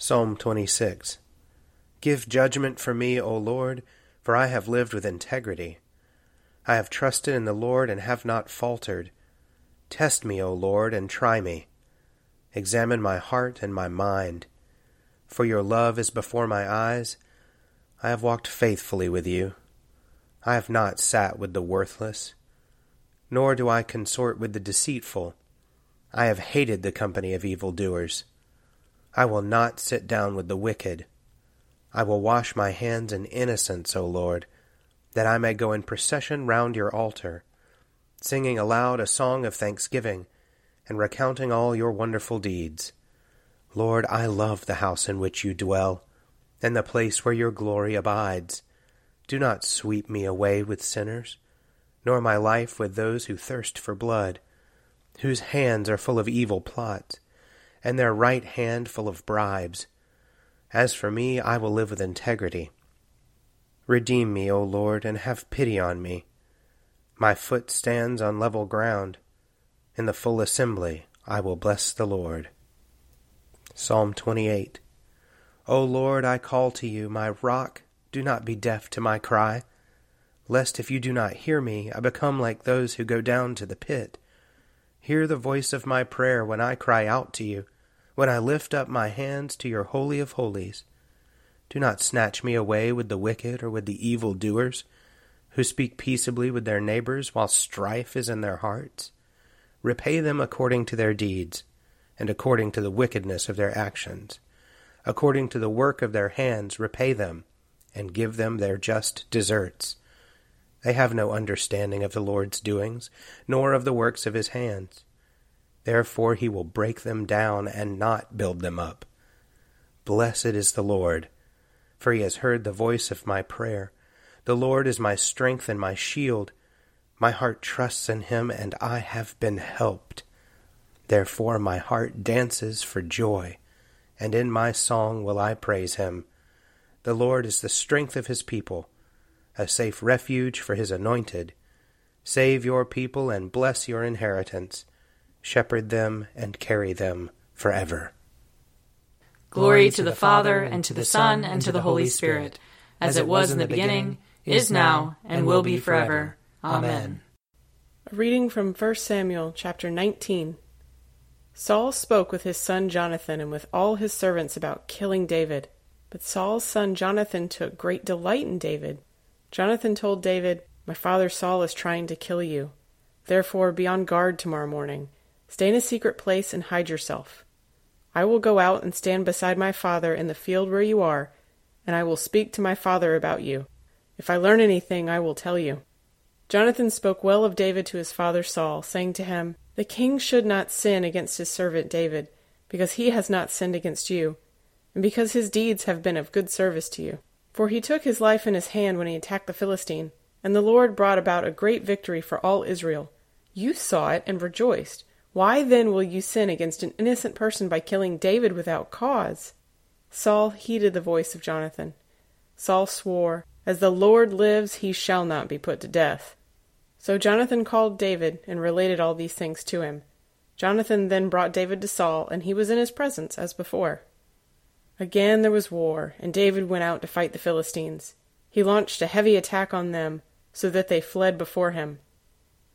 Psalm 26 Give judgment for me, O Lord, for I have lived with integrity. I have trusted in the Lord and have not faltered. Test me, O Lord, and try me. Examine my heart and my mind. For your love is before my eyes. I have walked faithfully with you. I have not sat with the worthless, nor do I consort with the deceitful. I have hated the company of evildoers. I will not sit down with the wicked. I will wash my hands in innocence, O Lord, that I may go in procession round your altar, singing aloud a song of thanksgiving, and recounting all your wonderful deeds. Lord, I love the house in which you dwell, and the place where your glory abides. Do not sweep me away with sinners, nor my life with those who thirst for blood, whose hands are full of evil plots and their right hand full of bribes. As for me, I will live with integrity. Redeem me, O Lord, and have pity on me. My foot stands on level ground. In the full assembly I will bless the Lord. Psalm 28 O Lord, I call to you, my rock, do not be deaf to my cry, lest if you do not hear me, I become like those who go down to the pit. Hear the voice of my prayer when I cry out to you, when I lift up my hands to your Holy of Holies. Do not snatch me away with the wicked or with the evil doers, who speak peaceably with their neighbors while strife is in their hearts. Repay them according to their deeds, and according to the wickedness of their actions. According to the work of their hands, repay them, and give them their just deserts. They have no understanding of the Lord's doings, nor of the works of his hands. Therefore he will break them down and not build them up. Blessed is the Lord, for he has heard the voice of my prayer. The Lord is my strength and my shield. My heart trusts in him, and I have been helped. Therefore my heart dances for joy, and in my song will I praise him. The Lord is the strength of his people a safe refuge for his anointed. Save your people and bless your inheritance. Shepherd them and carry them forever. Glory to the Father, and to the Son, and to the Holy Spirit, as it was in the beginning, is now, and will be forever. Amen. A reading from 1 Samuel chapter 19. Saul spoke with his son Jonathan and with all his servants about killing David. But Saul's son Jonathan took great delight in David Jonathan told David, My father Saul is trying to kill you. Therefore be on guard tomorrow morning. Stay in a secret place and hide yourself. I will go out and stand beside my father in the field where you are, and I will speak to my father about you. If I learn anything, I will tell you. Jonathan spoke well of David to his father Saul, saying to him, The king should not sin against his servant David, because he has not sinned against you, and because his deeds have been of good service to you. For he took his life in his hand when he attacked the Philistine, and the Lord brought about a great victory for all Israel. You saw it and rejoiced. Why then will you sin against an innocent person by killing David without cause? Saul heeded the voice of Jonathan. Saul swore, As the Lord lives, he shall not be put to death. So Jonathan called David and related all these things to him. Jonathan then brought David to Saul, and he was in his presence as before. Again there was war, and David went out to fight the Philistines. He launched a heavy attack on them, so that they fled before him.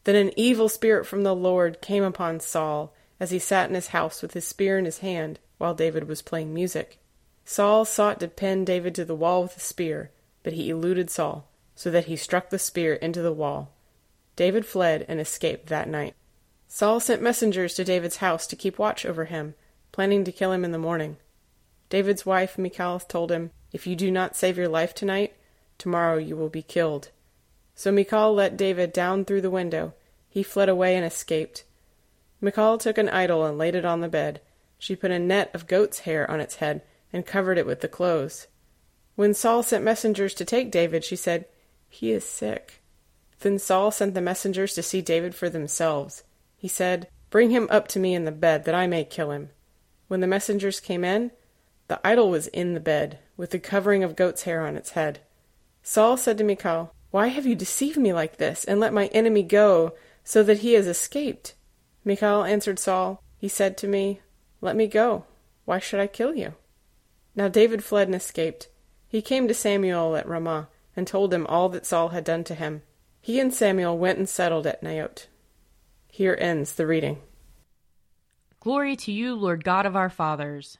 Then an evil spirit from the Lord came upon Saul as he sat in his house with his spear in his hand while David was playing music. Saul sought to pin David to the wall with a spear, but he eluded Saul, so that he struck the spear into the wall. David fled and escaped that night. Saul sent messengers to David's house to keep watch over him, planning to kill him in the morning. David's wife Michal told him, If you do not save your life tonight, tomorrow you will be killed. So Michal let David down through the window. He fled away and escaped. Michal took an idol and laid it on the bed. She put a net of goat's hair on its head and covered it with the clothes. When Saul sent messengers to take David, she said, He is sick. Then Saul sent the messengers to see David for themselves. He said, Bring him up to me in the bed, that I may kill him. When the messengers came in, the idol was in the bed, with the covering of goat's hair on its head. Saul said to Michal, why have you deceived me like this, and let my enemy go, so that he has escaped? Michal answered Saul, He said to me, Let me go. Why should I kill you? Now David fled and escaped. He came to Samuel at Ramah, and told him all that Saul had done to him. He and Samuel went and settled at Naioth. Here ends the reading. Glory to you, Lord God of our fathers.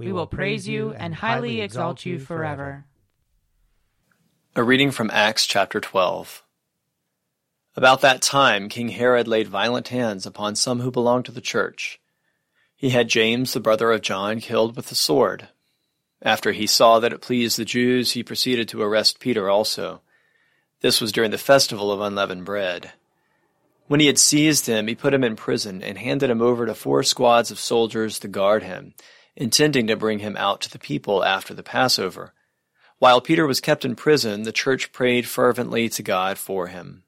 We will praise you and highly exalt you forever. A reading from Acts chapter 12. About that time, King Herod laid violent hands upon some who belonged to the church. He had James, the brother of John, killed with the sword. After he saw that it pleased the Jews, he proceeded to arrest Peter also. This was during the festival of unleavened bread. When he had seized him, he put him in prison and handed him over to four squads of soldiers to guard him, intending to bring him out to the people after the Passover. While Peter was kept in prison, the church prayed fervently to God for him.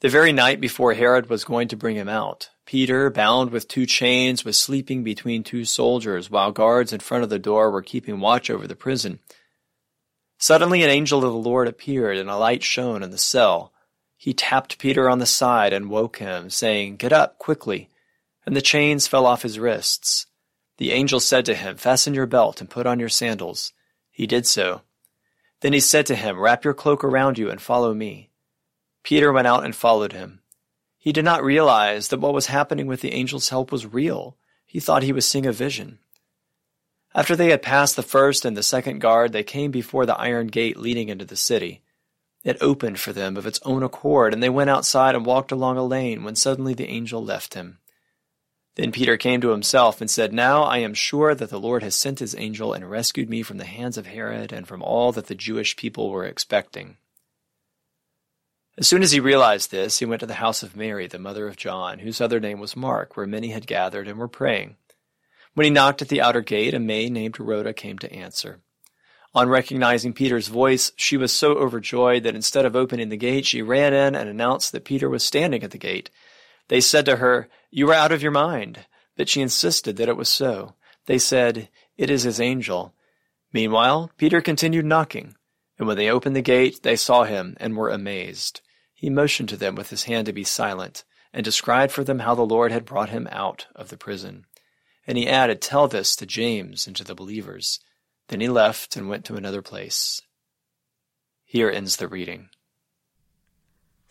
The very night before Herod was going to bring him out, Peter, bound with two chains, was sleeping between two soldiers while guards in front of the door were keeping watch over the prison. Suddenly an angel of the Lord appeared and a light shone in the cell. He tapped Peter on the side and woke him, saying, Get up quickly. And the chains fell off his wrists. The angel said to him, Fasten your belt and put on your sandals. He did so. Then he said to him, Wrap your cloak around you and follow me. Peter went out and followed him. He did not realize that what was happening with the angel's help was real. He thought he was seeing a vision. After they had passed the first and the second guard, they came before the iron gate leading into the city. It opened for them of its own accord, and they went outside and walked along a lane when suddenly the angel left him. Then Peter came to himself and said, Now I am sure that the Lord has sent his angel and rescued me from the hands of Herod and from all that the Jewish people were expecting. As soon as he realized this, he went to the house of Mary, the mother of John, whose other name was Mark, where many had gathered and were praying. When he knocked at the outer gate, a maid named Rhoda came to answer. On recognizing Peter's voice, she was so overjoyed that instead of opening the gate, she ran in and announced that Peter was standing at the gate. They said to her, You are out of your mind. But she insisted that it was so. They said, It is his angel. Meanwhile, Peter continued knocking. And when they opened the gate, they saw him and were amazed. He motioned to them with his hand to be silent, and described for them how the Lord had brought him out of the prison. And he added, Tell this to James and to the believers. Then he left and went to another place. Here ends the reading.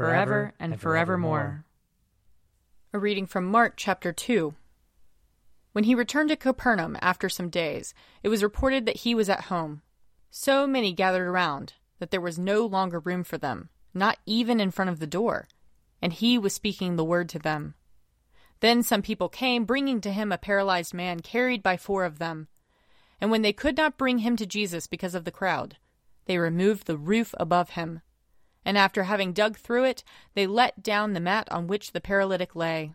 forever and forevermore. A reading from Mark chapter 2. When he returned to Capernaum after some days, it was reported that he was at home. So many gathered around that there was no longer room for them, not even in front of the door, and he was speaking the word to them. Then some people came, bringing to him a paralyzed man carried by four of them. And when they could not bring him to Jesus because of the crowd, they removed the roof above him and after having dug through it, they let down the mat on which the paralytic lay.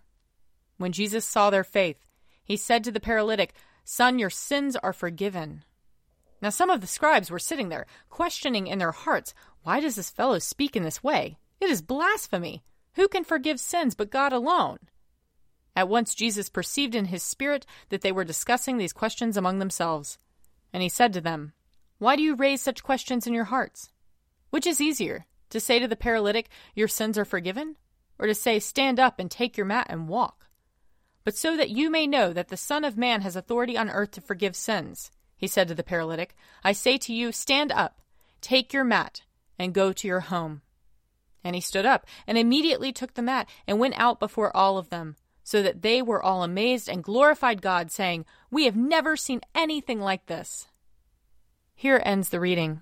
When Jesus saw their faith, he said to the paralytic, Son, your sins are forgiven. Now some of the scribes were sitting there, questioning in their hearts, Why does this fellow speak in this way? It is blasphemy. Who can forgive sins but God alone? At once Jesus perceived in his spirit that they were discussing these questions among themselves. And he said to them, Why do you raise such questions in your hearts? Which is easier? To say to the paralytic, Your sins are forgiven? Or to say, Stand up and take your mat and walk? But so that you may know that the Son of Man has authority on earth to forgive sins, he said to the paralytic, I say to you, Stand up, take your mat, and go to your home. And he stood up, and immediately took the mat, and went out before all of them, so that they were all amazed and glorified God, saying, We have never seen anything like this. Here ends the reading.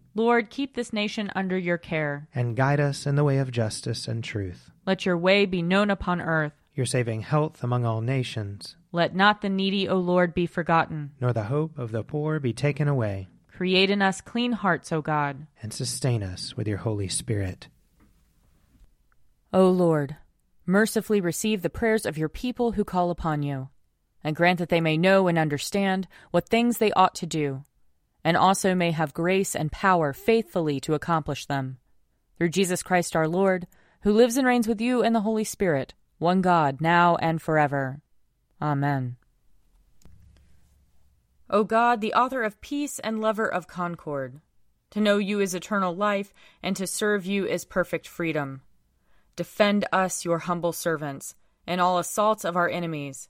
Lord, keep this nation under your care. And guide us in the way of justice and truth. Let your way be known upon earth. Your saving health among all nations. Let not the needy, O Lord, be forgotten. Nor the hope of the poor be taken away. Create in us clean hearts, O God. And sustain us with your Holy Spirit. O Lord, mercifully receive the prayers of your people who call upon you, and grant that they may know and understand what things they ought to do and also may have grace and power faithfully to accomplish them. Through Jesus Christ our Lord, who lives and reigns with you in the Holy Spirit, one God, now and forever. Amen. O God, the author of peace and lover of concord, to know you is eternal life, and to serve you is perfect freedom. Defend us, your humble servants, in all assaults of our enemies